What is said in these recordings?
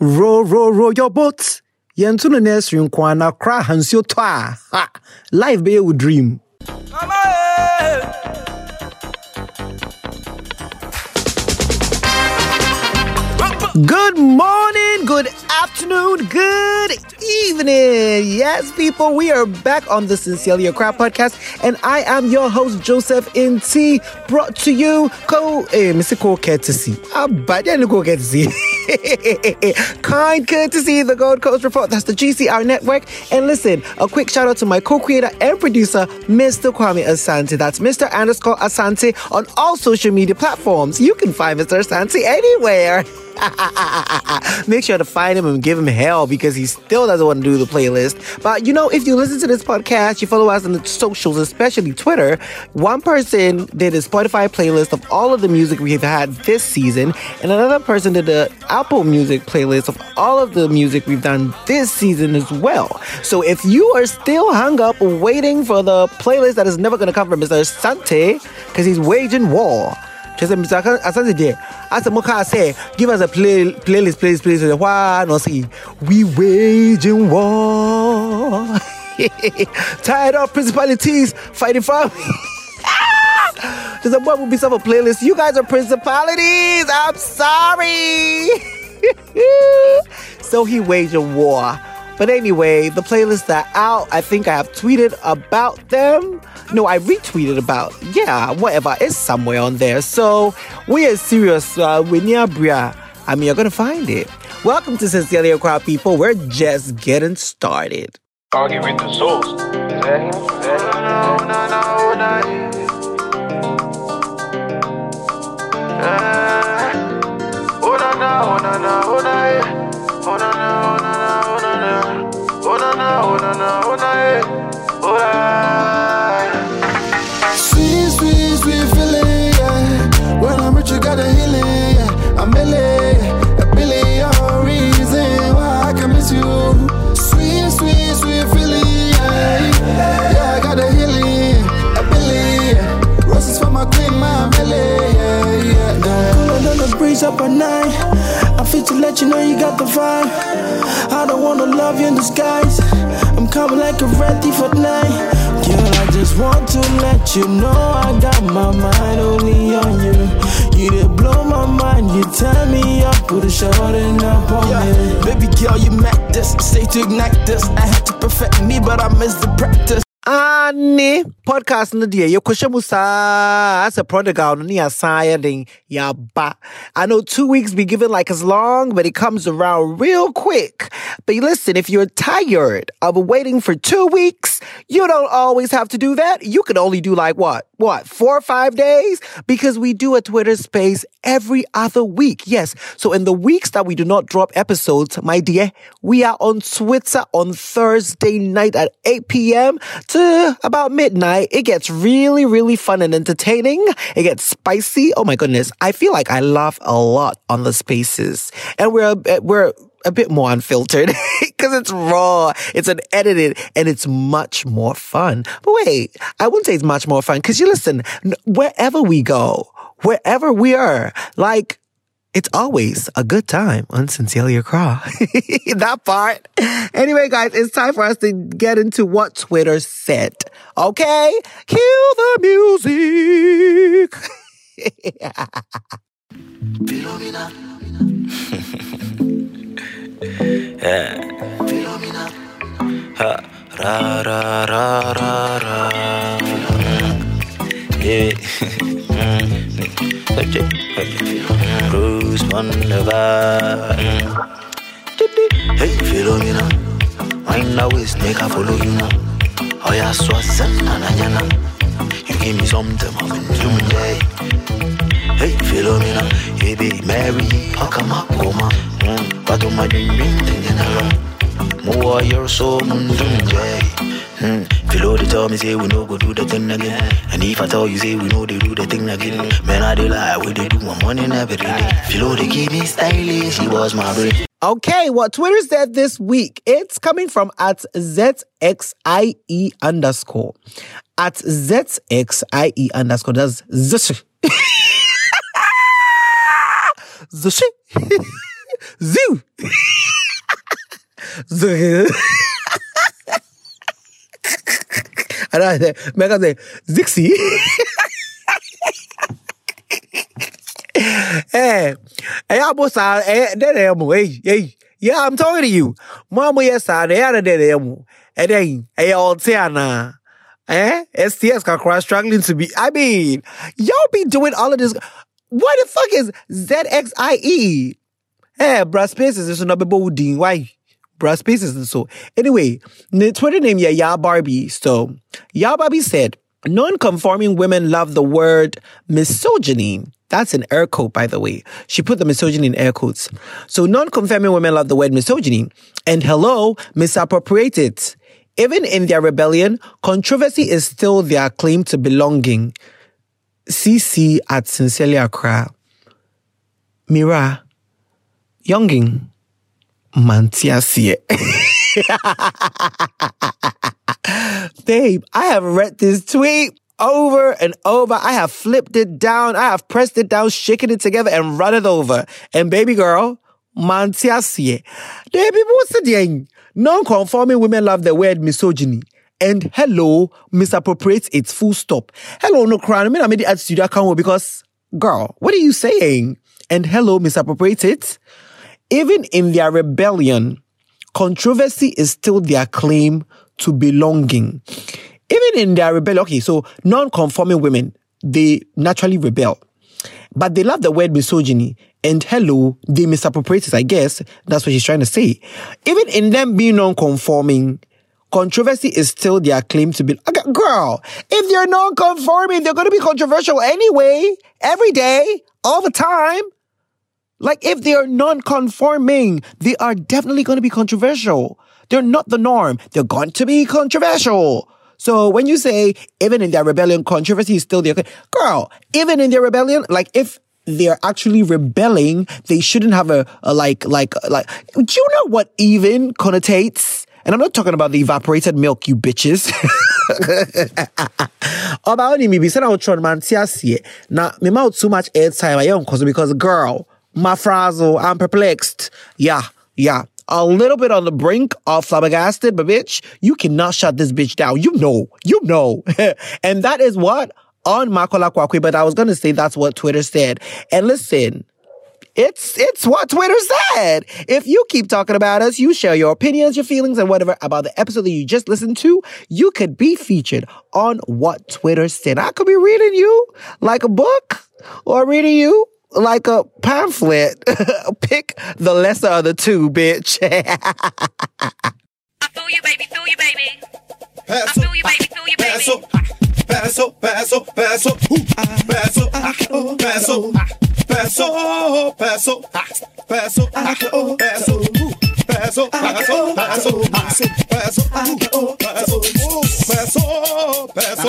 Row, row, row your boat. Yɛnto no nursery nko a na kora ahansuo tɔ a. Ha! Life bɛyɛ wo dream Good morning, good afternoon, good evening. Yes, people, we are back on the Sincerely Accra podcast, and I am your host, Joseph NT, brought to you, co, eh, Mr. Co Courtesy. Ah, but yeah, Co Courtesy. kind courtesy, the Gold Coast Report. That's the GCR network. And listen, a quick shout out to my co creator and producer, Mr. Kwame Asante. That's Mr. underscore Asante on all social media platforms. You can find Mr. Asante anywhere. Make sure to find him and give him hell because he still doesn't want to do the playlist. But you know, if you listen to this podcast, you follow us on the socials, especially Twitter. One person did a Spotify playlist of all of the music we've had this season, and another person did a Apple Music playlist of all of the music we've done this season as well. So if you are still hung up waiting for the playlist that is never going to come from Mr. Sante, because he's waging war. Just Mr. Asante there. As the Moka say, give us a play, playlist, playlist, playlist. Why not see? We waging war. Tired of principalities fighting for. There's a what would be some of playlist. You guys are principalities. I'm sorry. so he waged a war. But anyway, the playlists are out. I think I have tweeted about them. No, I retweeted about. Yeah, whatever. It's somewhere on there. So we are serious. Uh, we near Bria. I mean, you're gonna find it. Welcome to Sincerely Accra, people. We're just getting started. I'll give it the sauce. Up at night. I feel to let you know you got the vibe. I don't wanna love you in disguise. I'm coming like a red thief at night. Girl, I just want to let you know I got my mind only on you. You did blow my mind, you turn me up, put a shot in up on me. Baby girl, you met this, say to ignite this. I had to perfect me, but I missed the practice. Ane podcast no deɛ yɛkɔhyɛ mu saa a prodigal no ne yɛasan yɛden yɛaba I know two weeks be given like as long but it comes around real quick. But listen if you're tired of waiting for two weeks you don't always have to do that. You can only do like what? What four or five days? Because we do a Twitter space every other week yes. So in the weeks that we do not drop episodes my dear we are on Twitter on Thursday night at 8 p.m to Uh, about midnight. It gets really, really fun and entertaining. It gets spicy. Oh my goodness. I feel like I laugh a lot on the spaces and we're, we're, a bit more unfiltered because it's raw, it's unedited, and it's much more fun. But wait, I wouldn't say it's much more fun because you listen, wherever we go, wherever we are, like it's always a good time on Sincerely Accra. that part. Anyway, guys, it's time for us to get into what Twitter said. Okay? Cue the music. Yeah. Ha. Ra ra ra ra ra. Mm. Mm. Mm. Cruise on the vibe. Mm. Hey, Philomina. Mind the waist, make I follow you now. Oh, yeah, so I said, Nanayana. You give me something, I'm in Zoom, yeah. Hey, Philomina. Hey, baby, Mary, Pakama, Koma. Mm, but my dream. More you're so mundum, yeah. Hmm. Philo, they tell me, say we no go do the thing again. And if I tell you, say we know they do the thing again. Man, I dey lie, we they do my money every day. Philo, they keep me stylish, she was my brain. Okay, what Twitter said this week, it's coming from at ZXIE underscore. At ZXIE underscore. That's Z. Zushi. Zoo. Zoo. And I said, Megan said, Zixi. hey, hey, I'm out. Hey. Hey, hey. Yeah, I'm talking to you. Mama, yes, I had a dead am. And then, hey, all Tiana. Eh? STS cross struggling to be. I mean, y'all be doing all of this. What the fuck is ZXIE? Eh, bruh, spaces is another bolding. Why? Bruh, spaces and so. Anyway, the Twitter name, yeah, Ya Barbie. So, Ya Barbie said, non-conforming women love the word misogyny. That's an air quote, by the way. She put the misogyny in air quotes. So non-conforming women love the word misogyny. And hello, misappropriate it. Even in their rebellion, controversy is still their claim to belonging. CC at Sincerely Accra. Mira, Younging, Mantiasie. Babe, I have read this tweet over and over. I have flipped it down. I have pressed it down, shaken it together, and run it over. And baby girl, Mantiasie. Baby, what's the thing? Non-conforming women love the word misogyny. And hello, misappropriates its full stop. Hello, no crown. I mean, I made the attitude account because, girl, what are you saying? And hello, misappropriates it. Even in their rebellion, controversy is still their claim to belonging. Even in their rebellion, okay, so non-conforming women, they naturally rebel. But they love the word misogyny. And hello, they misappropriate it, I guess. That's what she's trying to say. Even in them being non-conforming, controversy is still their claim to be. Okay, girl, if they're non-conforming, they're going to be controversial anyway, every day, all the time. Like if they are non-conforming, they are definitely going to be controversial. They're not the norm. They're going to be controversial. So when you say even in their rebellion, controversy is still there, girl. Even in their rebellion, like if they're actually rebelling, they shouldn't have a, a like like like. Do you know what even connotates? And I'm not talking about the evaporated milk, you bitches. About me, be said I would try man see Now, me mouth too much airtime. I am because because girl, my frazzle, I'm perplexed. Yeah, yeah. A little bit on the brink of flabbergasted, but bitch, you cannot shut this bitch down. You know, you know. and that is what on Makola Kwakwe, but I was gonna say that's what Twitter said. And listen, it's it's what Twitter said. If you keep talking about us, you share your opinions, your feelings, and whatever about the episode that you just listened to, you could be featured on what Twitter said. I could be reading you like a book or reading you like a pamphlet. Pick the lesser of the two, bitch. I feel you, baby, feel you, baby. I Paso, feel you, baby, feel you, baby. paso, paso, paso, paso, ooh, paso, paso, paso, paso, paso, paso, paso, paso, ooh, paso, paso, paso, paso, paso, paso,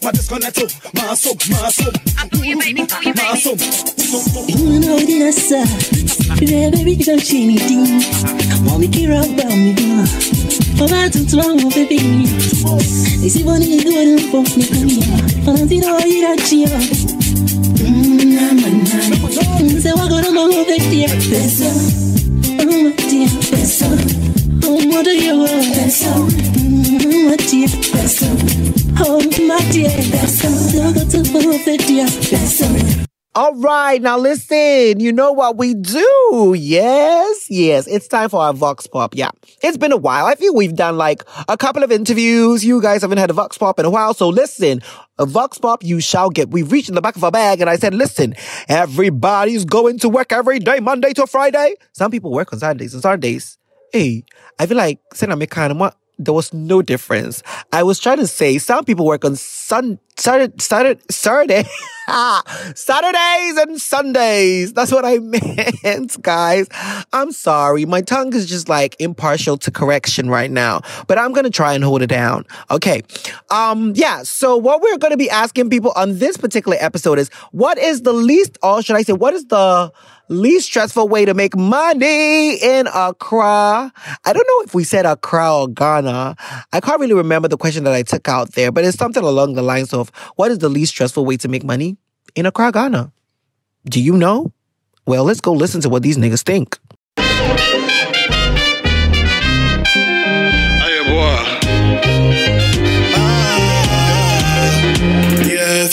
What is gonna do? Masum, masum. Masum. You know the answer. Yeah, baby, you don't see anything. Mommy about me, girl. Baba tun tun àwọn bébí mi. Èsì bọ́ ní ìlú ẹni ń bọ̀ nìkan mi. Ọ̀nà tí lọ́wọ́ yìí rà jí ọ. Ǹjẹ́ wàá gbọ́dọ̀ mọ̀ ọ́ bẹ́ẹ̀ díẹ̀. Right, now listen, you know what we do. Yes, yes, it's time for our Vox Pop. Yeah, it's been a while. I feel we've done like a couple of interviews. You guys haven't had a Vox Pop in a while. So listen, a Vox Pop you shall get. We've reached in the back of our bag and I said, listen, everybody's going to work every day, Monday to Friday. Some people work on Saturdays and Saturdays. Hey, I feel like, of there was no difference. I was trying to say some people work on sun started started Saturday. Saturdays and Sundays. That's what I meant, guys. I'm sorry. My tongue is just like impartial to correction right now, but I'm going to try and hold it down. Okay. Um, yeah. So what we're going to be asking people on this particular episode is what is the least, or should I say, what is the least stressful way to make money in Accra? I don't know if we said Accra or Ghana. I can't really remember the question that I took out there, but it's something along the lines of what is the least stressful way to make money in Accra, Ghana? Do you know? Well, let's go listen to what these niggas think. Hey, boy.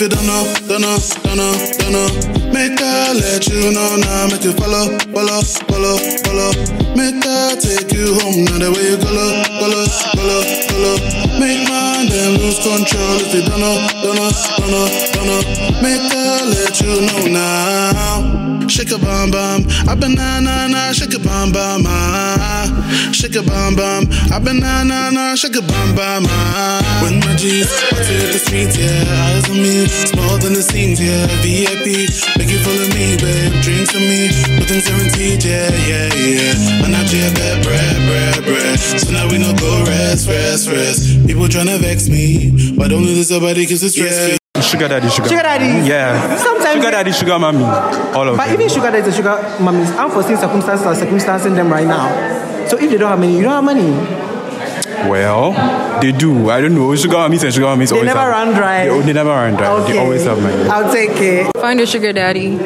You don't know, don't know, don't know, don't know, make I let you know now, make you follow, follow, follow, follow. Make I take you home now, the way you color, color, color, color. Make man them lose control if you don't know, don't know, don't know, don't know. Make I let you know now. Shake a bam bam, I been na shake a bam bam ah. Shake a bam bam, I been na shake a bam bam ah. When my G's out to the streets, yeah, eyes on me, smaller than the scenes, yeah. VIP, make you follow me, babe. Drinks on me, nothing's guaranteed, yeah, yeah, yeah. And I jab that bread, bread, bread. So now we no go rest, rest, rest. People tryna vex me, but don't lose somebody cause it's stress free. Sugar daddy, sugar. Sugar daddy. Yeah. Sometimes- Sugar daddy, sugar mommy. All of But them. even sugar daddies and sugar mummies, unforeseen circumstances are circumstancing them right now. So if they don't have money, you don't have money. Well, they do. I don't know. Sugar mommies and sugar mommies They always never have, run dry. They, oh, they never run dry. They always have money. I'll take it. Find a sugar daddy.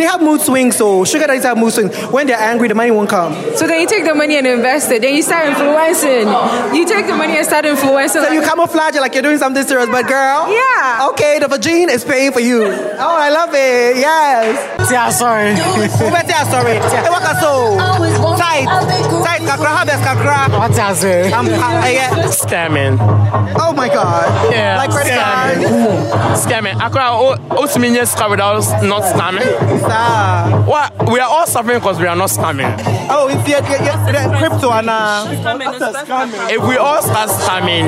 Really? Because they, they have mood swings, so sugar daddies have mood swings. When they're angry, the money won't come. So then you take the money and invest it. Then you start influencing. You take the money and start influencing. So you camouflage it like you're doing something serious, but girl, Yeah. okay, the vagina is paying for you. Oh, I love it. Yes. Yeah, sorry. Ubete sorry. Hey, waka so tight, tight. Kakra, how best kakra? What does it? I get. Scamming. Oh my God. Yeah, Like credit card. Scamming. Akra, ultimately, yes, without not scamming. Ah. What? We are all suffering because we are not scamming. Oh, it's yeah, yeah, yeah, crypto and uh. If we all start scamming,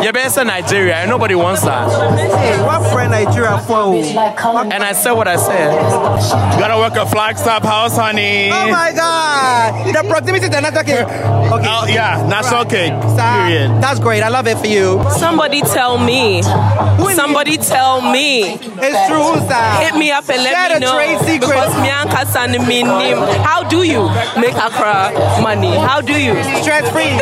you're better Nigeria, and nobody wants that. Hey, what friend Nigeria for? And I said what I said. You Gotta work a Flagstaff house, honey. Oh my God! The proximity to another cake. Okay. Oh, yeah, national cake. Sir, Period. That's great. I love it for you. Somebody tell me. Somebody tell me. It's true, sir. Hit me up and Share let me the know. trade secrets. Because me and Kassan me. How do you make Accra money? How do you? Stress free.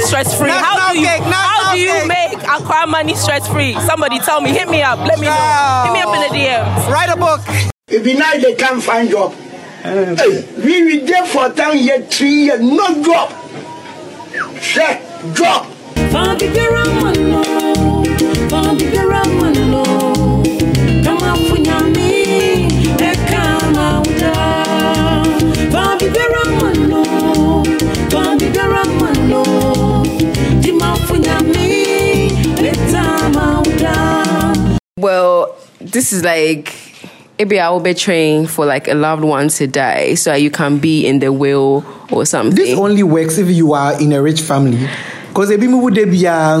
stress free. How do you? How do you cake. make Accra money stress free? Somebody tell me. Hit me up. Let me know. Hit me up in the DM. Write a book. It be nice they can't find job. Uh. Hey, we we there for ten years, three years, no job. Say, job. Well, this is like maybe I will be trained for like a loved one to die, so you can be in the will or something. This only works if you are in a rich family. Because ebi mu de bia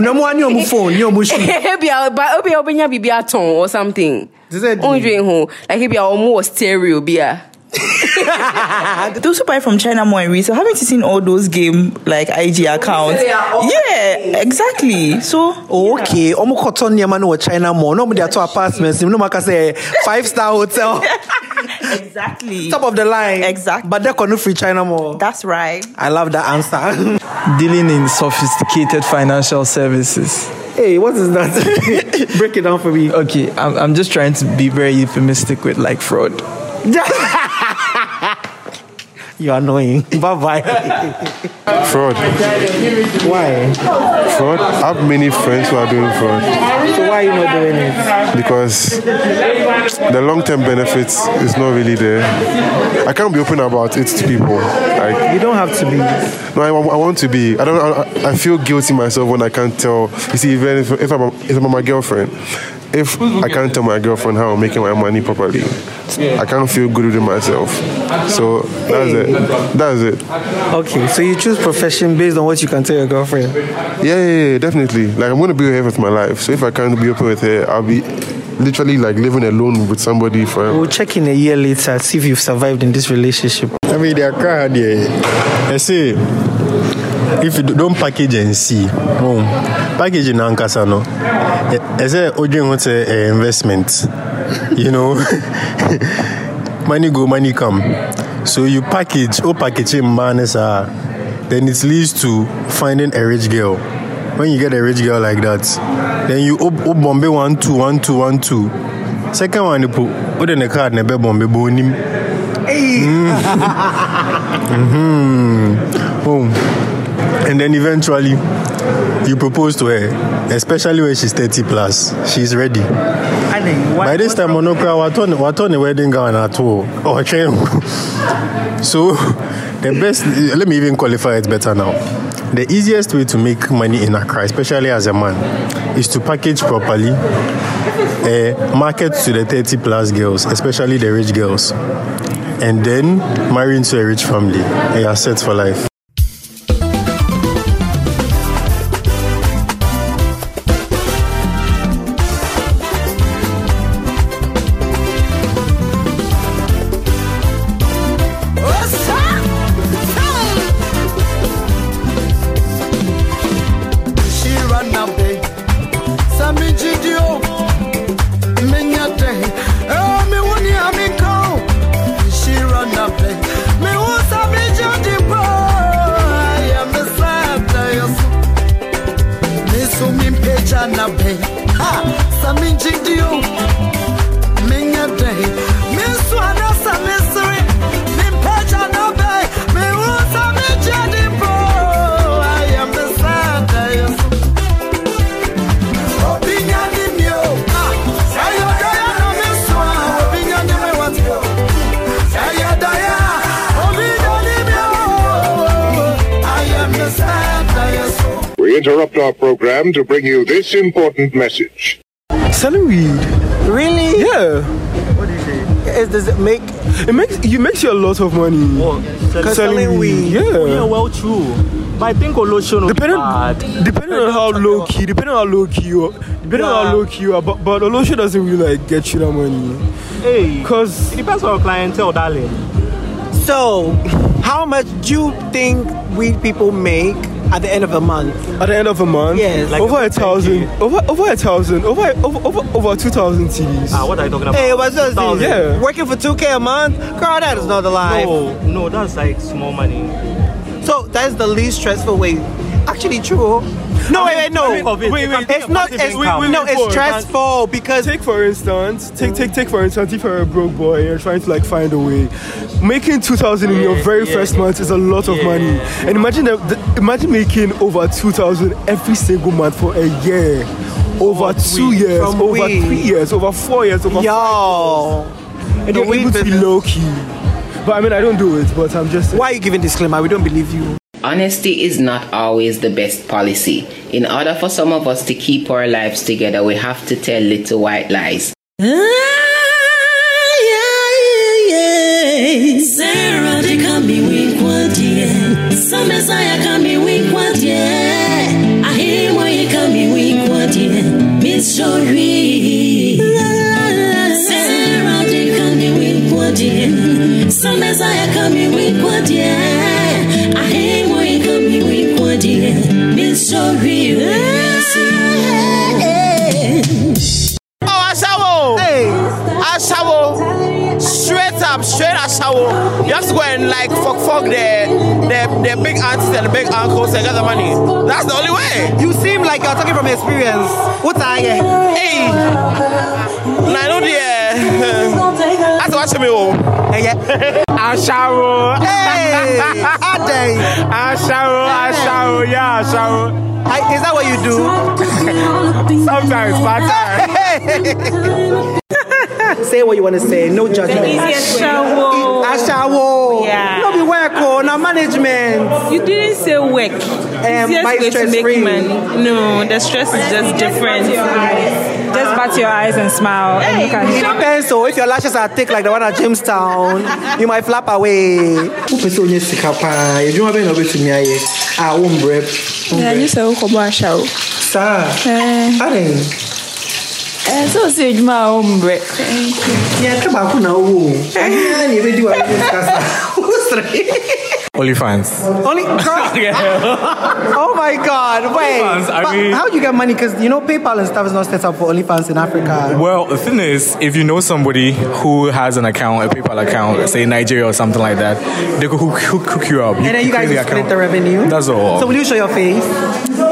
no mo ani omu phone ni omu shoe. Maybe I'll but maybe I'll be nya bibi aton or something. This is dwen like maybe I'll more stereo bia. Those who buy from China more in resale, haven't you seen all those game like IG accounts? Yeah, exactly. So Okay, omu koton nneɛma no wɔ China mall. No mo de ato apartments. No maka say five star hotel. exactly. Top of the line. Exactly. But they no free China mall. That's right. I love that answer. Dealing in sophisticated financial services. hey, what is that? Break it down for me. Okay, I'm, I'm just trying to be very euphemistic with like fraud. You're annoying. bye bye. Fraud. Why? Fraud. I have many friends who are doing fraud So why are you not doing it? because the long term benefits is not really there. I can't be open about it to people. Like You don't have to be. no, I, I want to be. I don't. I, I feel guilty myself when I can't tell. You see, even if, if I'm if I'm my girlfriend, if I can't tell my girlfriend how I'm making my money properly, I can't feel good with myself. So that's it. That's it. Okay, so you choose profession based on what you can tell your girlfriend. Yeah, yeah, yeah, definitely. Like I'm gonna be with her with my life. So if I can't be open with her, I'll be literally like living alone with somebody forever. We'll check in a year later, see if you've survived in this relationship. I mean, they are crying there. I say, if you don't package and see, oh, package in Ankasa, no. Say, Ojin wants a investment. You know, money go, money come. So you package, oh, packaging man is then it leads to finding a rich girl. When you get a rich girl like that, then you oh, oh bombe one two one two one two. Second one, put put in the card, nebe bombe bonim. Mm-hmm. Boom. And then eventually, you propose to her, especially when she's 30 plus. She's ready. By this time, monokra, what on the wedding gown at all? Or train. So, the best, let me even qualify it better now. The easiest way to make money in Accra, especially as a man, is to package properly, uh, market to the 30 plus girls, especially the rich girls, and then marry into a rich family. And you are set for life. Interrupt our program to bring you this important message. Selling weed. Really? Yeah. What do you say? Is, does it make? It makes you makes you a lot of money. Cause selling weed. Yeah. Oh, yeah, well, true. But I think Olosho no Depending, bad. depending on how low key, depending on how low key you, are, depending on how low key you are, but but Olosho doesn't really like get you that money. Hey, cause it depends on your clientele, darling. So, how much do you think weed people make at the end of a month? At the end of a month, Yes. Like over a thousand, over over a thousand, over over over, over two thousand TDs. Ah, what are you talking about? Hey, what's this? Yeah. Working for 2K a month? Girl, that is not the life. No, no, that's like small money. So, that's the least stressful way. Actually, true. No, wait, wait, no. Wait, wait. It's not. It's, no, it's stressful because Take for instance, take take take for instance, if you're a broke boy and you're trying to like find a way, making two thousand in your very first month is a lot of money. And imagine that, the, imagine making over two thousand every single month for a year, over two years, over three years, over four years, over Yo. five years, and you're able to be low key. But I mean, I don't do it, but I'm just. Why are you giving disclaimer? We don't believe you. Honesty is not always the best policy. In order for some of us to keep our lives together, we have to tell little white lies. Yeah, yeah, yeah. Sarah, they come me weak one day. Some Messiah come me weak one day. I hear why you come me weak one day. Miss Shori. Sarah, they come me weak one day. Some Messiah come me weak one day. Straight Ashawo. You have to go and like fuck fuck the, the, the big aunties and the big uncles and get the money. That's the only way. You seem like you're talking from experience. What's that? Hey! Nah, I know the. Uh, that's what me oh. home. Ashawo! Hey! Ade! Ashawo, Ashawo, yeah, Ashawo. Hi, Is that what you do? Sometimes, part time. Say what you want to say. No judgment. Ashawo. Ashawo. Yeah. No be work or na management. You didn't say work. Um, Easiest way to stress make free. money. No, the stress is just different. Just bat your eyes and smile, and you It can. depends. So if your lashes are thick like the one at Jamestown, you might flap away. Wopɛ sɛ onyɛ sika paa adwuma bɛn na wobɛtumi ayɛ a wombrɛ Yɛanye sɛ wokɔbɔ ahyɛ wo. saa adɛn Sɛ wo sɛ adwuma a wombrɛ. yɛka baako na wowɔ ɛhena ne ɛbɛdi wa sika sa wosere OnlyFans. Only oh my God! Wait, OnlyFans, I but mean- how do you get money? Because you know PayPal and stuff is not set up for OnlyFans in Africa. Well, the thing is, if you know somebody who has an account, a PayPal account, say Nigeria or something like that, they could hook, hook, hook you up. and then you guys create the split the revenue. That's all. So will you show your face?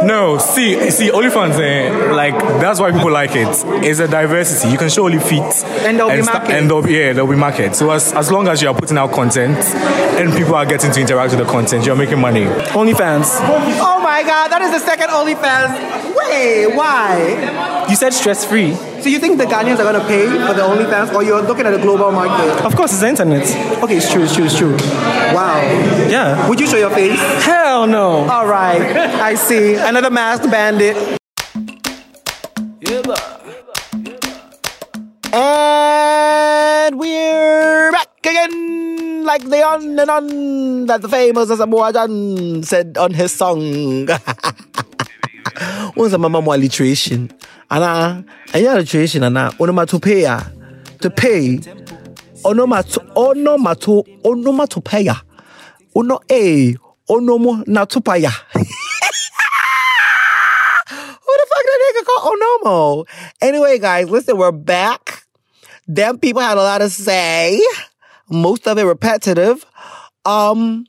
No, see, see, OnlyFans, eh, like that's why people like it. It's a diversity. You can show only feet, And there'll be sta- market. and there'll, yeah, there'll be market. So as, as long as you are putting out content and people are getting to interact with the content, you're making money. OnlyFans. Oh my God! That is the second OnlyFans. Wait, why? You said stress free. So you think the Ghanaians are gonna pay for the OnlyFans, or you're looking at the global market? Of course, it's the internet. Okay, it's true, it's true, it's true. Wow. Yeah. Would you show your face? Hell no. All right. I see. Another masked bandit. And we're back again, like the on and on that the famous Asamoah Gyan said on his song. What's a mama alliteration? Ana, any alliteration, ana, onomatopoeia, to pay, onomato, onomato, onomatopoeia, ono a, onomo natopaya. Who the fuck that nigga called Onomo? Anyway, guys, listen, we're back. Them people had a lot to say. Most of it repetitive. Um,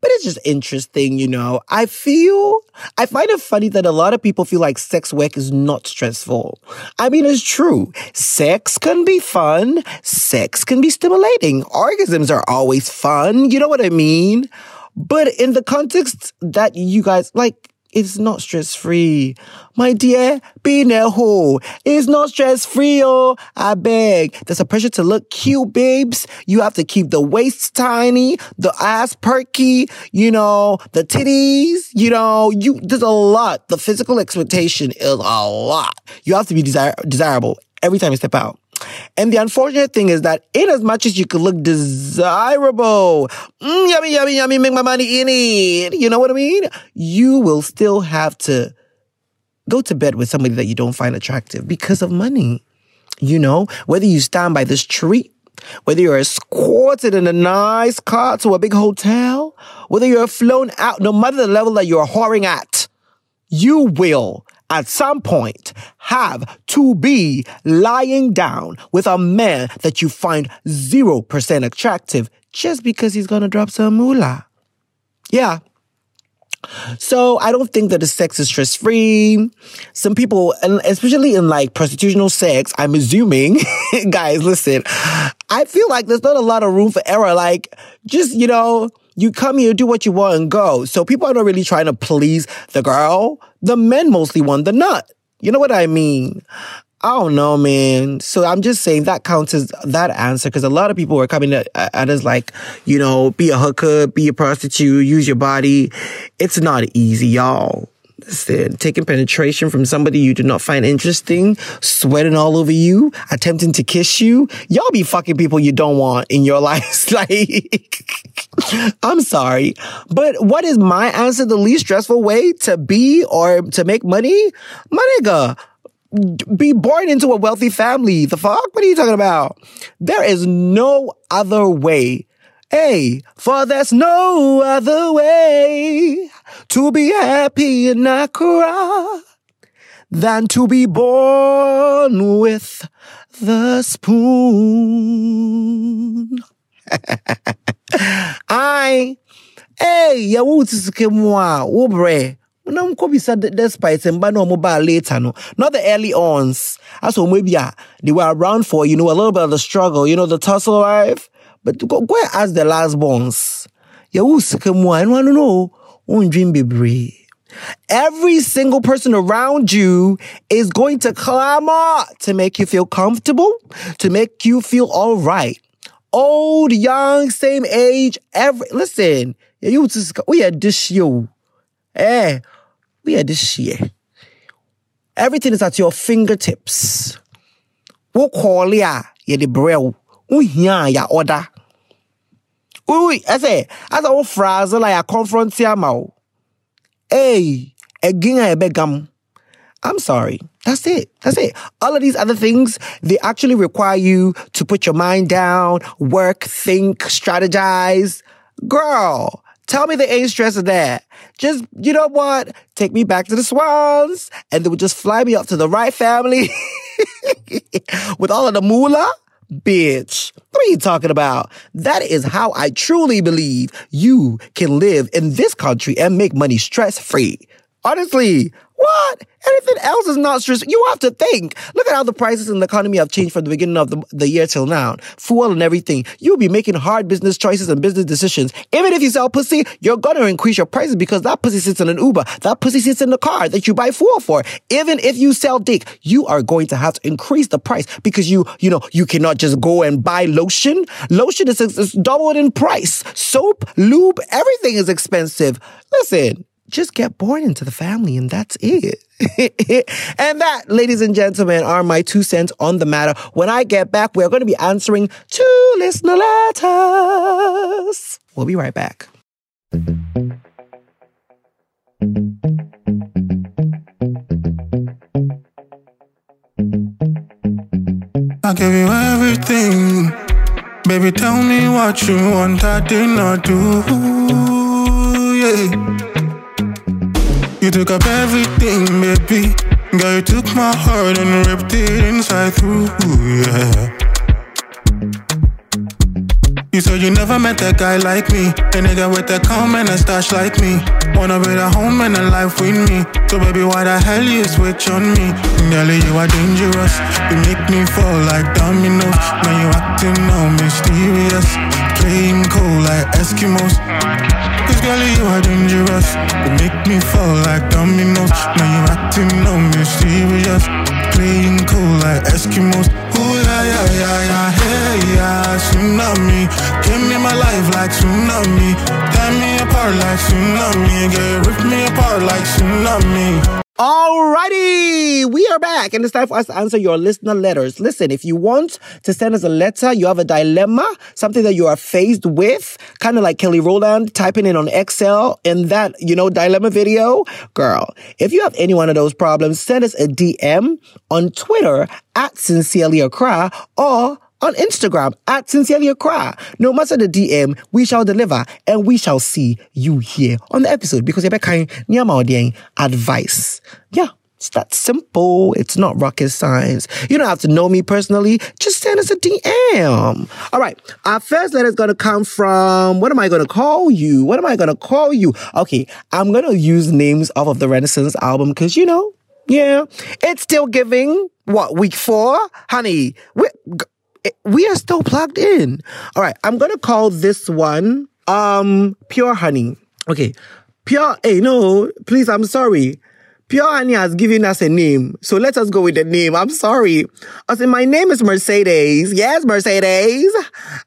but it's just interesting, you know. I feel, I find it funny that a lot of people feel like sex work is not stressful. I mean, it's true. Sex can be fun. Sex can be stimulating. Orgasms are always fun. You know what I mean? But in the context that you guys, like, it's not stress free. My dear, being a hoe is not stress free, oh. I beg. There's a pressure to look cute, babes. You have to keep the waist tiny, the ass perky, you know, the titties, you know, you, there's a lot. The physical expectation is a lot. You have to be desire, desirable every time you step out. And the unfortunate thing is that in as much as you could look desirable, mm, yummy, yummy, yummy, make my money in it, you know what I mean? You will still have to go to bed with somebody that you don't find attractive because of money. You know, whether you stand by this tree, whether you're escorted in a nice car to a big hotel, whether you're flown out, no matter the level that you're whoring at, you will at some point have to be lying down with a man that you find 0% attractive just because he's gonna drop some moolah. Yeah. So I don't think that the sex is stress free. Some people, and especially in like prostitutional sex, I'm assuming, guys, listen, I feel like there's not a lot of room for error. Like, just, you know, you come here, do what you want and go. So people are not really trying to please the girl. The men mostly want the nut. You know what I mean? I don't know, man. So I'm just saying that counts as that answer because a lot of people are coming at, at us like, you know, be a hooker, be a prostitute, use your body. It's not easy, y'all. Taking penetration from somebody you do not find interesting, sweating all over you, attempting to kiss you. Y'all be fucking people you don't want in your lives. like, I'm sorry. But what is my answer? The least stressful way to be or to make money? My nigga, be born into a wealthy family. The fuck? What are you talking about? There is no other way. Hey, for there's no other way to be happy in Accra than to be born with the spoon. I, hey, ya wuti sike mwa, ubre. na nkɔbisa de- despite mba na ɔmo baa later no not the early ons as ɔmo bi a they were around for you know a little bit of the struggle you know the tussle life but go, go and ask the last borns yɛwo sika mu a ɛno ano no wondwen bebree Every single person around you is going to clamor to make you feel comfortable, to make you feel all right. Old, young, same age, every listen, you just we are this year. Eh, we are this year. Everything is at your fingertips. Wo call ya, ye the brew. Wo hia ya order. Ui, I say, as a phrase like a confront ya mau. Hey, again I begam. Um, I'm sorry. That's it. That's it. All of these other things, they actually require you to put your mind down, work, think, strategize. Girl, tell me they ain't stressing that. Just, you know what? Take me back to the swans and they would just fly me up to the right family with all of the moolah. Bitch, what are you talking about? That is how I truly believe you can live in this country and make money stress free. Honestly, what? Anything else is not stress. You have to think. Look at how the prices in the economy have changed from the beginning of the, the year till now. Fuel and everything. You'll be making hard business choices and business decisions. Even if you sell pussy, you're gonna increase your prices because that pussy sits in an Uber. That pussy sits in the car that you buy fuel for. Even if you sell dick, you are going to have to increase the price because you, you know, you cannot just go and buy lotion. Lotion is, is doubled in price. Soap, lube, everything is expensive. Listen, just get born into the family and that's it. and that, ladies and gentlemen, are my two cents on the matter. When I get back, we're going to be answering two listener letters. We'll be right back. I give you everything. Baby, tell me what you want, I did not do. Yeah. You took up everything, baby. Girl, you took my heart and ripped it inside through. Yeah. You said you never met a guy like me. A nigga with a calm and a stash like me. Wanna build a home and a life with me. So baby, why the hell you switch on me? Girl, you are dangerous. You make me fall like dominoes. Now you acting all mysterious. Playing cool like Eskimos. Girl, you are dangerous. You make me fall like dominoes. Now you acting all mysterious. Playing cool like Eskimos. Ooh, yeah, yeah, yeah, yeah, hey, yeah, tsunami. Give me my life like tsunami. Tear me apart like tsunami. Get rip me apart like tsunami. Alrighty, we are back and it's time for us to answer your listener letters. Listen, if you want to send us a letter, you have a dilemma, something that you are faced with, kind of like Kelly Rowland typing in on Excel in that, you know, dilemma video. Girl, if you have any one of those problems, send us a DM on Twitter at Sincerely Accra or on Instagram at Sincerely Accra. No matter the DM, we shall deliver and we shall see you here on the episode because you're back kind advice. Yeah. It's that simple. It's not rocket science. You don't have to know me personally. Just send us a DM. All right. Our first letter is going to come from, what am I going to call you? What am I going to call you? Okay. I'm going to use names off of the Renaissance album because, you know, yeah, it's still giving what week four, honey. We, we are still plugged in. All right, I'm gonna call this one um pure honey. Okay, pure. Hey, no, please. I'm sorry. Pure Honey has given us a name, so let us go with the name. I'm sorry. I said, my name is Mercedes. Yes, Mercedes.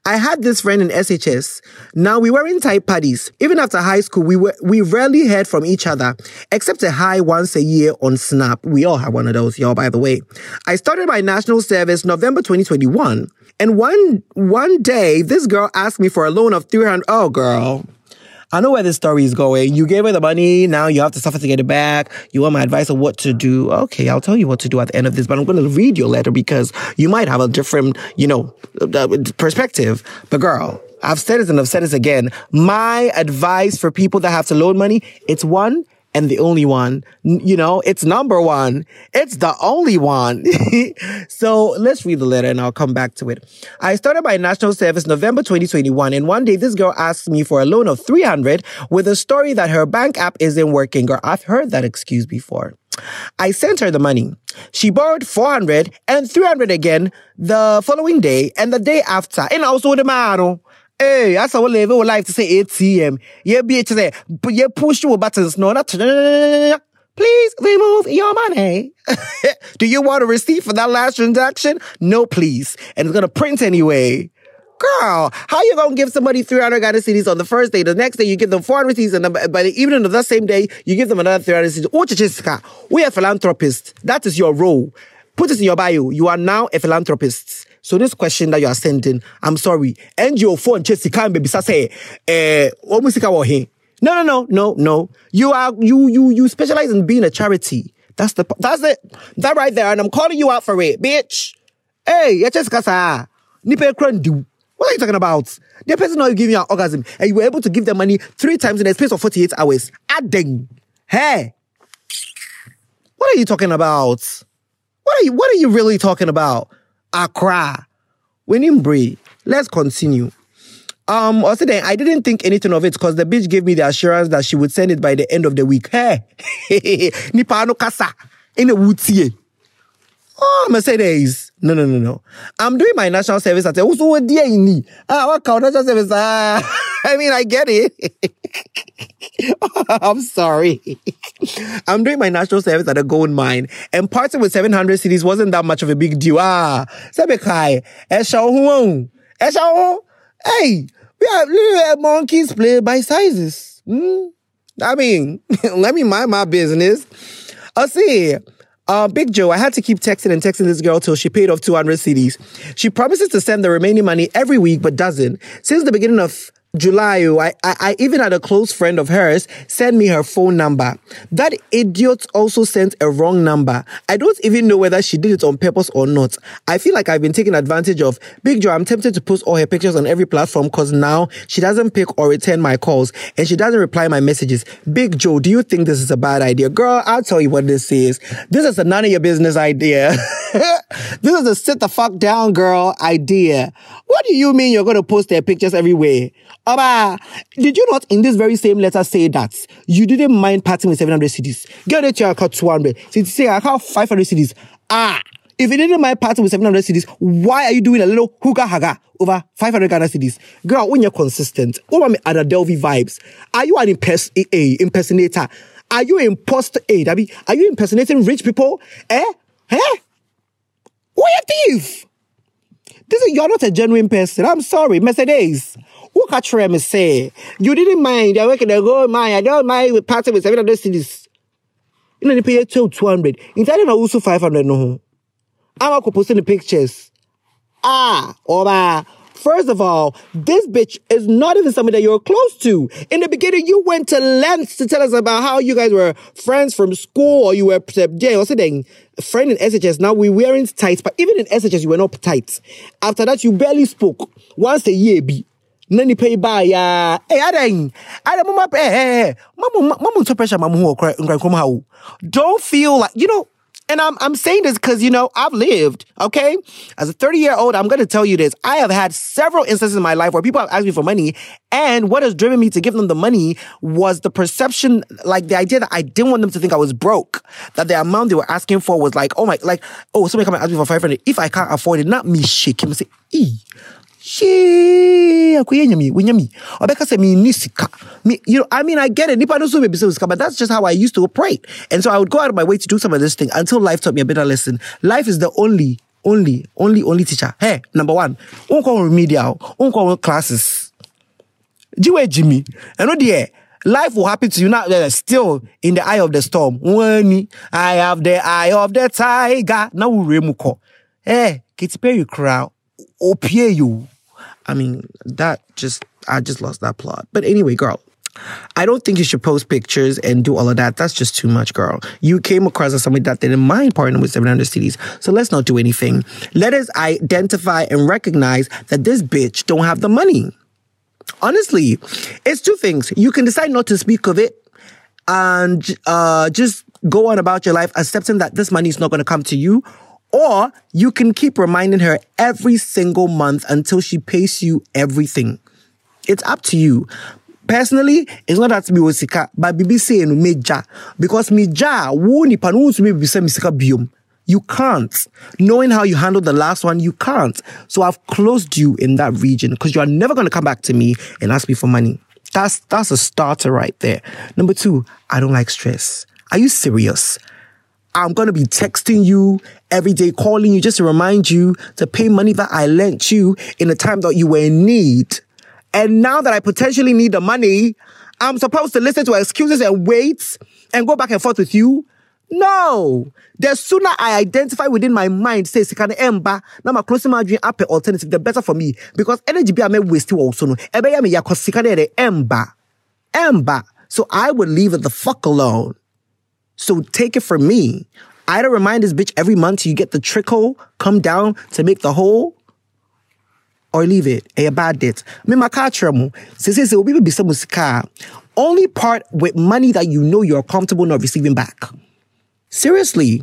I had this friend in SHS. Now we were in type parties. Even after high school, we were we rarely heard from each other, except a hi once a year on Snap. We all have one of those, y'all. By the way, I started my national service November 2021, and one one day this girl asked me for a loan of 300. Oh, girl. I know where this story is going. You gave her the money. Now you have to suffer to get it back. You want my advice on what to do. Okay, I'll tell you what to do at the end of this, but I'm going to read your letter because you might have a different, you know, uh, perspective. But girl, I've said it and I've said this again. My advice for people that have to loan money, it's one, and the only one. You know, it's number one. It's the only one. so let's read the letter and I'll come back to it. I started my national service November 2021 and one day this girl asked me for a loan of 300 with a story that her bank app isn't working. Girl, I've heard that excuse before. I sent her the money. She borrowed 400 and 300 again the following day and the day after. And also the model. Hey, that's how we live our life to say ATM. Yeah, to say, but you push your buttons. No, not. Please remove your money. Do you want a receipt for that last transaction? No, please. And it's gonna print anyway. Girl, how you gonna give somebody 300 Ghana cedis on the first day? The next day you give them 400 cedis, and then by the evening of that same day you give them another 300 cedis. Oh, Chichiska, we are philanthropists. That is your role. Put this in your bio. You are now a philanthropist. So this question that you are sending, I'm sorry. NGO phone Jessica baby say, eh, he? No, no, no, no, no. You are you you you specialize in being a charity. That's the that's it. That right there, and I'm calling you out for it, bitch. Hey, yeah, Jessica sa. Nipe do. What are you talking about? The person now giving you an orgasm, and you were able to give them money three times in a space of 48 hours. Adding. Hey. What are you talking about? What are you what are you really talking about? Accra. Winning Let's continue. Um, also then I didn't think anything of it because the bitch gave me the assurance that she would send it by the end of the week. Hey, nipa no kasa in a wutie. Oh, Mercedes. No, no, no, no. I'm doing my national service at what dear in me. Ah, what count national service? Ah, I mean, I get it. I'm sorry. I'm doing my national service at a gold mine, and parting with 700 cedis wasn't that much of a big deal. Ah, Sebekai, Eshahu, Eshahu. Hey, we are little monkeys play by sizes. Hmm? I mean, let me mind my business. I see. Uh, Big Joe, I had to keep texting and texting this girl till she paid off 200 cedis. She promises to send the remaining money every week, but doesn't. Since the beginning of July, oh, I, I, I even had a close friend of hers send me her phone number. That idiot also sent a wrong number. I don't even know whether she did it on purpose or not. I feel like I've been taken advantage of. Big Joe, I'm tempted to post all her pictures on every platform because now she doesn't pick or return my calls and she doesn't reply my messages. Big Joe, do you think this is a bad idea? Girl, I'll tell you what this is. This is a none of your business idea. this is a sit the fuck down girl idea. What do you mean you're going to post their pictures everywhere? Oba, did you not in this very same letter say that you didn't mind parting with 700 cedis? Get it to your account 200. So you say I have 500 cedis. Ah, if you didn't mind parting with 700 cedis, why are you doing a little hookah haga over 500 Ghana cedis? Girl, when you're consistent, over me Ada Delvi vibes. Are you an impers- a, a impersonator? Are you imposter? A, Dabi, are you impersonating rich people? Eh? Eh? Are you thief? This is, you're not a genuine person. I'm sorry, Mercedes. Who catch me say, you didn't mind, I work in the gold mine, I don't mind with parting with 700 cedis. You know, they pay you 200. In Thailand, I also 500 no. I'm posting the pictures. Ah, Oba. First of all, this bitch is not even somebody that you're close to. In the beginning, you went to lengths to tell us about how you guys were friends from school or you were, yeah, was saying friend in SHS. Now we weren't tight, but even in SHS, you were not tight. After that, you barely spoke. Once a year, be. Na nipa yi ya. Eh adan adan mo ma eh eh mamu mamu to pressure mamu ho nkran ha o. Don't feel like you know and I'm I'm saying this because you know I've lived okay? As a 30 year old I'm going to tell you this. I have had several instances in my life where people have asked me for money and what has driven me to give them the money was the perception like the idea that I didn't want them to think I was broke. That the amount they were asking for was like oh my like oh somebody come and ask me for 500 if I can't afford it not me shake him say ee Shee, akoye nyami, we nyami. Obeka say me ni sika. Me, you know, I mean, I get it. Nipa no so maybe sika, but that's just how I used to operate. And so I would go out of my way to do some of this thing until life taught me a better lesson. Life is the only, only, only, only teacher. Hey, number one, unko remedial, unko classes. Jiwe Jimmy, and no dear. Life will happen to you now. Uh, still in the eye of the storm. When I have the eye of the tiger. Now we remuko. Hey, Katy Perry crowd. Opie you. I mean, that just, I just lost that plot. But anyway, girl, I don't think you should post pictures and do all of that. That's just too much, girl. You came across as somebody that didn't mind partnering with 700 cedis. So let's not do anything. Let us identify and recognize that this bitch don't have the money. Honestly, it's two things. You can decide not to speak of it and uh, just go on about your life, accepting that this money is not going to come to you or you can keep reminding her every single month until she pays you everything. It's up to you. Personally, it's not that me sika, but bibi say no because meja wo nipa no so me biom. You can't. Knowing how you handled the last one, you can't. So I've closed you in that region because you are never going to come back to me and ask me for money. That's that's a starter right there. Number two, I don't like stress. Are you serious? I'm gonna be texting you every day, calling you just to remind you to pay money that I lent you in the time that you were in need. And now that I potentially need the money, I'm supposed to listen to excuses and wait and go back and forth with you? No. The sooner I identify within my mind, say, Sikane Emba, now my closing my dream up alternative, the better for me. Because energy be a me waste also no. Ebe ya me ya Sikane Emba. Emba. So I would leave it the fuck alone. So take it from me. I don't remind this bitch every month you get the trickle come down to make the hole or leave it. A bad debt. Me makatra mo. Se se se obi be bisa musika. Only part with money that you know you're comfortable not receiving back. Seriously.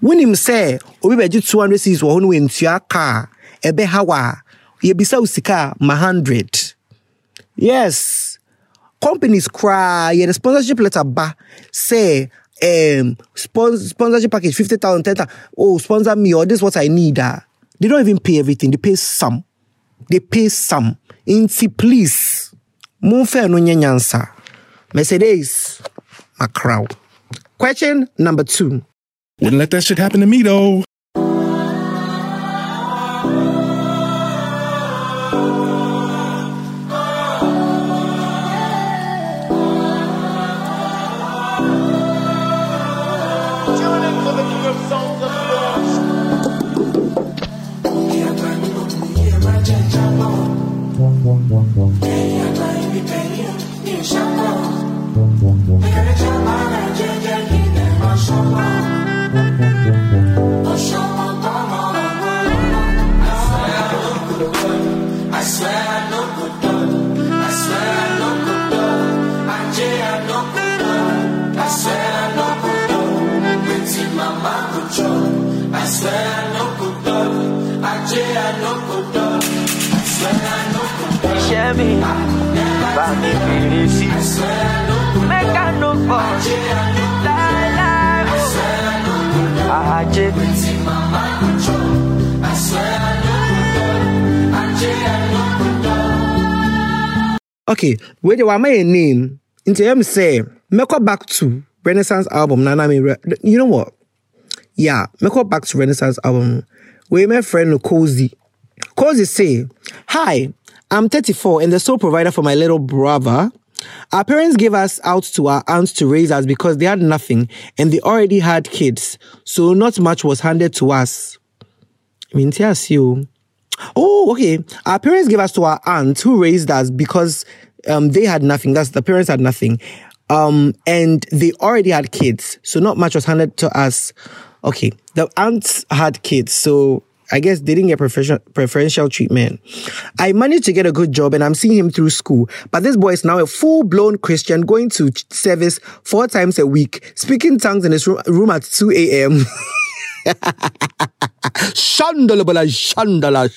When him say oh, obi be 200 cedis wo ho no entua car ebe hawa. Ye bisa usika ma 100. Yes. Companies cry. Yeah, the sponsorship letter ba say um spons- sponsorship package 50,000 10,000. Oh, sponsor me or this is what I need. ah. They don't even pay everything. They pay some. They pay some. Inti please. Mumfe no nyansa. Mercedes. My crowd. Question number two. Wouldn't let that shit happen to me though. I J I no good done. Okay, wait, why my name? Into him say, make back to Renaissance album. Nana, you know what? Yeah, make back to Renaissance album. Where my friend Cozy. Cozy say, Hi, I'm 34 and the sole provider for my little brother. Our parents gave us out to our aunts to raise us because they had nothing and they already had kids. So not much was handed to us. I mean, yes, you. Oh, okay. Our parents gave us to our aunt who raised us because um, they had nothing. That's the parents had nothing. Um, and they already had kids. So not much was handed to us. Okay. The aunts had kids. So I guess didn't get preferential, preferential treatment. I managed to get a good job and I'm seeing him through school. But this boy is now a full blown Christian going to service four times a week, speaking tongues in his room, room at 2 a.m. Shandala bala shandala.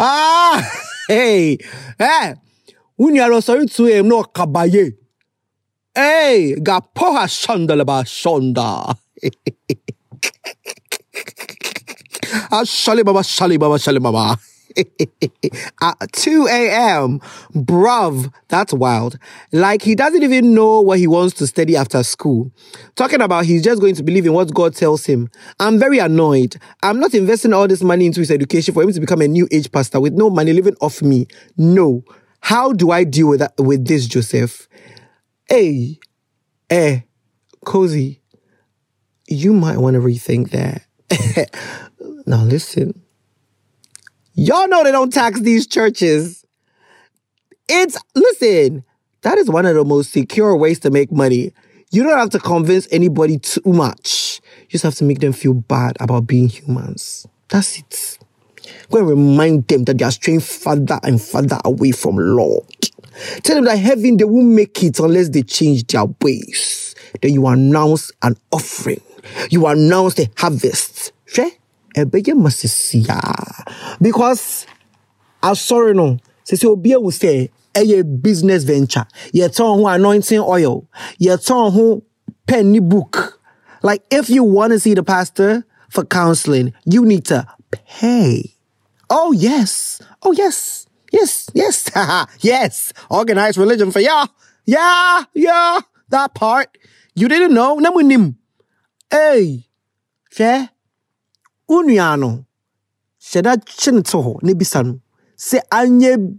Ah, hey, hey. Unyaro sorry to him no kabaye. Hey, gapoha shandala ba shonda. Ah, shali baba, shali baba, shali baba. At 2 a.m. Bruv, that's wild. Like he doesn't even know what he wants to study after school. Talking about he's just going to believe in what God tells him. I'm very annoyed. I'm not investing all this money into his education for him to become a new age pastor with no money living off me. No. How do I deal with that, with this, Joseph? Hey, eh, cozy. You might want to rethink that. now listen. Y'all know they don't tax these churches. It's, listen, that is one of the most secure ways to make money. You don't have to convince anybody too much. You just have to make them feel bad about being humans. That's it. Go and remind them that they are straying further and further away from Lord. Tell them that heaven, they won't make it unless they change their ways. Then you announce an offering. You announce the harvest. Hwɛ, ɛbɛyɛ masisia. Because asɔre no sɛ obi ewu sɛ ɛyɛ business venture yɛtɔn ho anointing oil yɛtɔn ho pen ni book Like, if you want to see the pastor for counseling, you need to pay. Oh, yes. Oh, yes. Yes, yes. yes. Organized religion for y'all. Yeah, yeah. That part. You didn't know? Namunim. Hey. Hwɛ. Wo nua no, hyɛ da kye to no.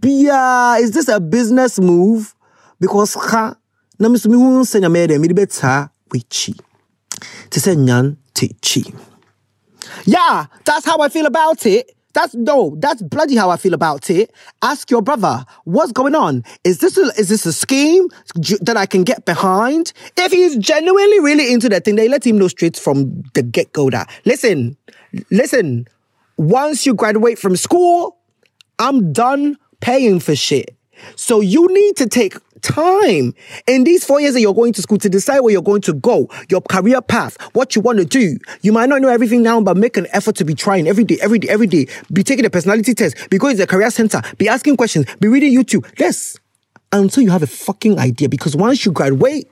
Biaa, is this a business move? Because ha, na me so mehu sɛ nyame yɛ dɛ mede. Te nyan te. Yeah, that's how I feel about it. That's no, that's bloody how I feel about it. Ask your brother, what's going on? Is this a, is this a scheme that I can get behind? If he's genuinely really into that thing, they let him know straight from the get go that listen, listen. Once you graduate from school, I'm done paying for shit. So you need to take time in these four years that you're going to school to decide where you're going to go, your career path, what you want to do. You might not know everything now, but make an effort to be trying every day, every day, every day. Be taking a personality test, be going to the career center, be asking questions, be reading YouTube. Yes. Until you have a fucking idea. Because once you graduate,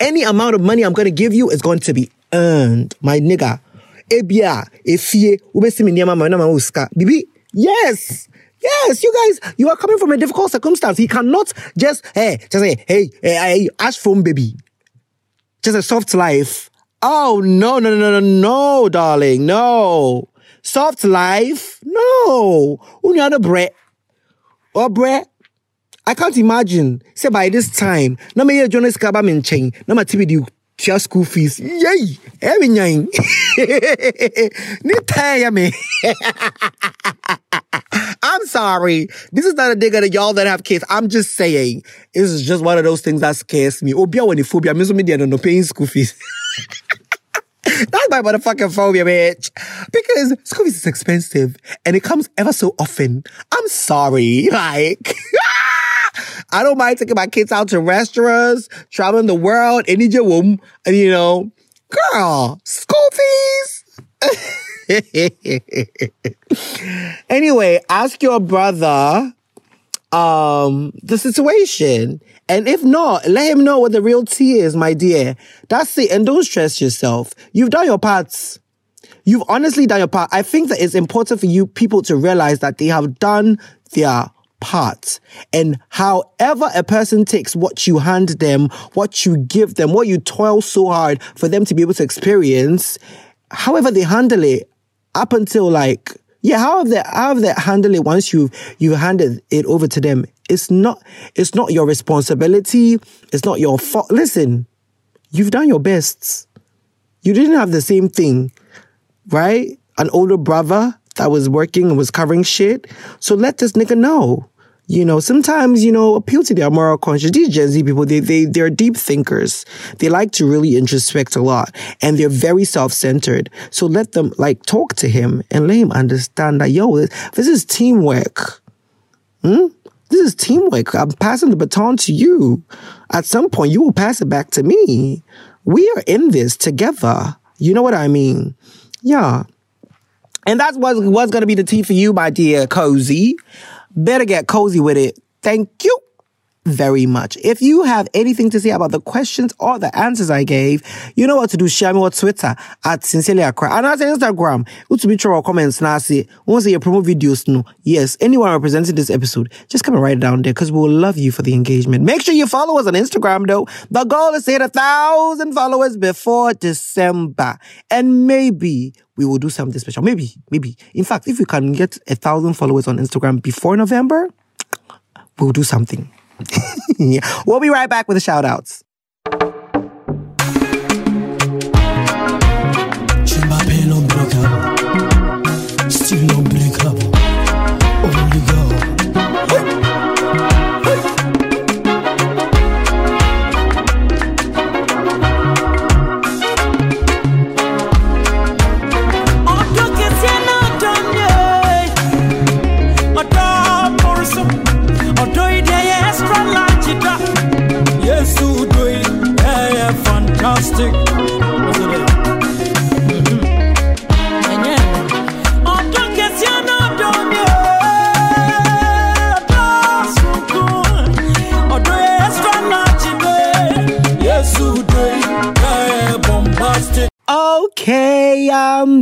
any amount of money I'm going to give you is going to be earned, my nigga. Ebia, efie, uska. Bibi, yes. Yes, you guys, you are coming from a difficult circumstance. He cannot just, hey, just say, hey, hey, hey ash phone baby. Just a soft life. Oh, no, no, no, no, no, darling, no. Soft life? No. Only other bread. Or bread. I can't imagine. Say by this time, na me ye Jonas Kaba menchen, na ma di tia school fees. Yay! Every nyan. Ni taya me. I'm sorry. This is not a dig at y'all that have kids. I'm just saying. This is just one of those things that scares me. Obia when phobia, so me dey no paying school fees. That's my motherfucking phobia, bitch. Because school fees is expensive and it comes ever so often. I'm sorry. Like, I don't mind taking my kids out to restaurants, traveling the world, any womb, and you know, girl, school fees. anyway, ask your brother um the situation. And if not, let him know what the real tea is, my dear. That's it. And don't stress yourself. You've done your parts. You've honestly done your part. I think that it's important for you people to realize that they have done their part. And however a person takes what you hand them, what you give them, what you toil so hard for them to be able to experience, however they handle it up until like, yeah, however they, however they handle it once you've, you've handed it over to them, it's not it's not your responsibility. It's not your fault. Listen, you've done your best. You didn't have the same thing, right? An older brother that was working and was covering shit. So let this nigga know. You know, sometimes, you know, appeal to their moral conscience. These Gen Z people, they, they, they're deep thinkers. They like to really introspect a lot and they're very self-centered. So let them like talk to him and let him understand that, yo, this is teamwork. Hmm? This is teamwork. I'm passing the baton to you. At some point, you will pass it back to me. We are in this together. You know what I mean? Yeah. And that's what's, what's going to be the tea for you, my dear Cozy. Better get cozy with it. Thank you very much. If you have anything to say about the questions or the answers I gave, you know what to do. Share me on Twitter at Sincerely Accra. And at Instagram, you to be sure comments now say, once you promote videos, no. Yes, anyone representing this episode, just come and write it down there because we will love you for the engagement. Make sure you follow us on Instagram though. The goal is to hit a thousand followers before December. And maybe we will do something special. Maybe, maybe. In fact, if we can get a thousand followers on Instagram before November, we'll do something. we'll be right back with the shout outs.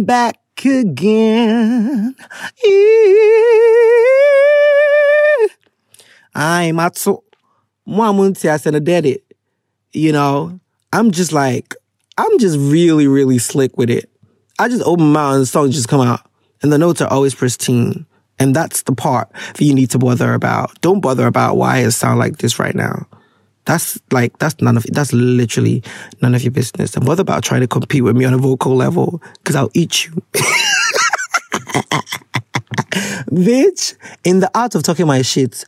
Back again. I'm Matsu. Mwamunti, I said, I did it. You know, I'm just like, I'm just really, really slick with it. I just open my mouth and the songs just come out. And the notes are always pristine. And that's the part that you need to bother about. Don't bother about why it sound like this right now. That's like, that's none of, that's literally none of your business. And bother about trying to compete with me on a vocal level, cause I'll eat you. Bitch, in the art of talking my shit.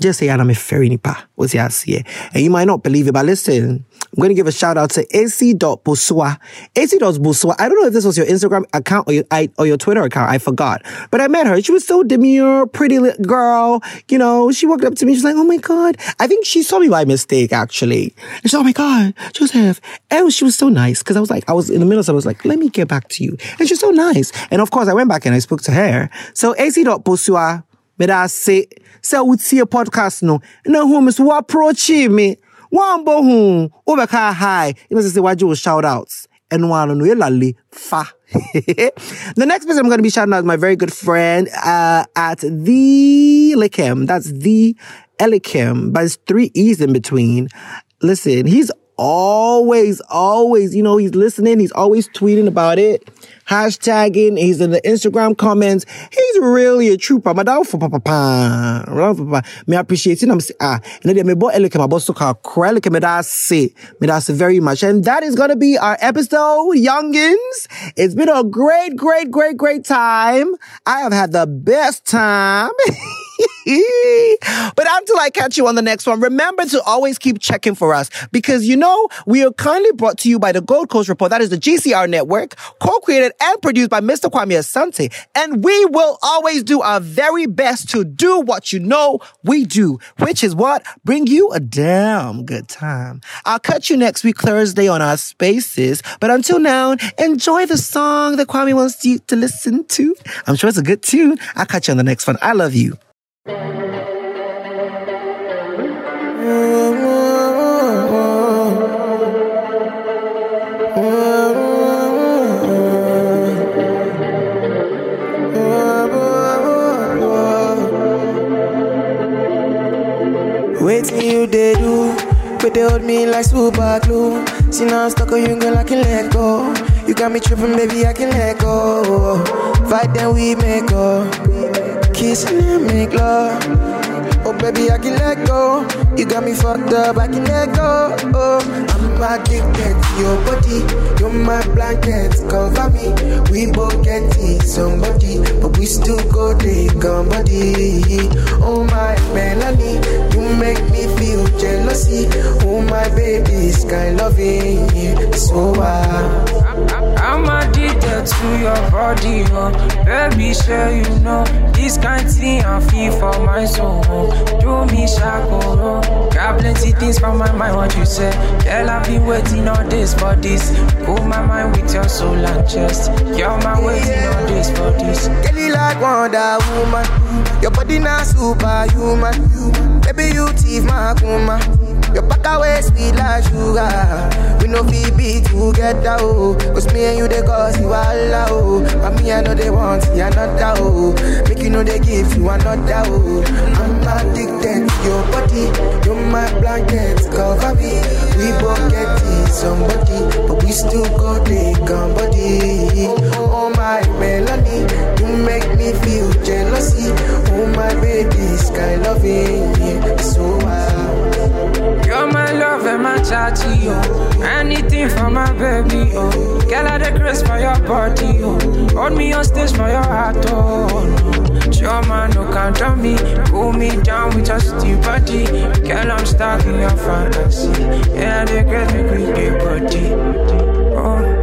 Just say I'm a fairy nipa. And you might not believe it, but listen, I'm going to give a shout out to AC.Bosua. AC.Bosua. I don't know if this was your Instagram account or your, I, or your Twitter account. I forgot. But I met her. She was so demure, pretty little girl. You know, she walked up to me. She's like, oh my God. I think she saw me by mistake, actually. And she's like, oh my God, Joseph. And she was so nice because I was like, I was in the middle, so I was like, let me get back to you. And she's so nice. And of course, I went back and I spoke to her. So AC.Bosua, me da say, say, would see a podcast no. No, who is who approach me. One bo hu, ubeka hi. You must say, why you shout outs. And one no fa. the next person I'm going to be shouting out is my very good friend uh, at the Elikim. That's the Elikim, but it's three E's in between. Listen, he's always, always, you know, he's listening. He's always tweeting about it, hashtagging. He's in the Instagram comments. He's really a trooper. Madam for papa papa. Me appreciate it. I'm say, ah, and then me boy elike my boss to call krelike me da say. Me da very much. And that is to be our episode, youngins. It's been a great, great, great, great time. I have had the best time. but until I catch you on the next one, remember to always keep checking for us because you know we are kindly brought to you by the Gold Coast Report. That is the GCR network, co-created and produced by Mr. Kwame Asante. And we will always do our very best to do what you know we do, which is what? Bring you a damn good time. I'll catch you next week, Thursday on our spaces. But until now, enjoy the song that Kwame wants you to listen to. I'm sure it's a good tune. I'll catch you on the next one. I love you. Wait till you they do. But they hold me like super glue. See now I'm stuck on you, girl, I can let go. You got me tripping, baby, I can let go. Fight, then we make up. Kiss and make love. Oh, baby, I can let go. You got me fucked up, I can let go. Oh, I'm addicted to your body. You're my blanket, cover me. We both get it, somebody. But we still go take somebody. Oh, my melody. You make me feel jealousy. Oh, my baby, sky loving. So, uh, I'm addicted to your body, oh Baby, sure you know This kind thing I feel for my soul Do me shackle, oh Got plenty things from my mind, what you say Girl, I've been waiting all this for this Cool my mind with your soul and chest You're my waiting all this for this Girl, you like Wonder Woman. Your body not superhuman. Baby, you thief my kuma. Your back away sweet like sugar. We no feel be together, oh. Cause me and you, they cause you all oh. But me, I know they want you another, oh. Make you know they give you another, oh. I'm addicted to your body. You're my blanket, cover me. We both get it, somebody. But we still go take somebody. Oh, my melody. You make me feel jealousy. Oh, my baby, sky loving. Yeah, so wild. You're my love and my chatty, oh. Anything for my baby, oh. Girl, I the grace for your body, oh. Hold me on stage for your heart, oh. No. Sure, man, no count on me. Cool me down with your steam body. Girl, I'm stuck in your fantasy. Yeah, the grace me quick, your body. Oh.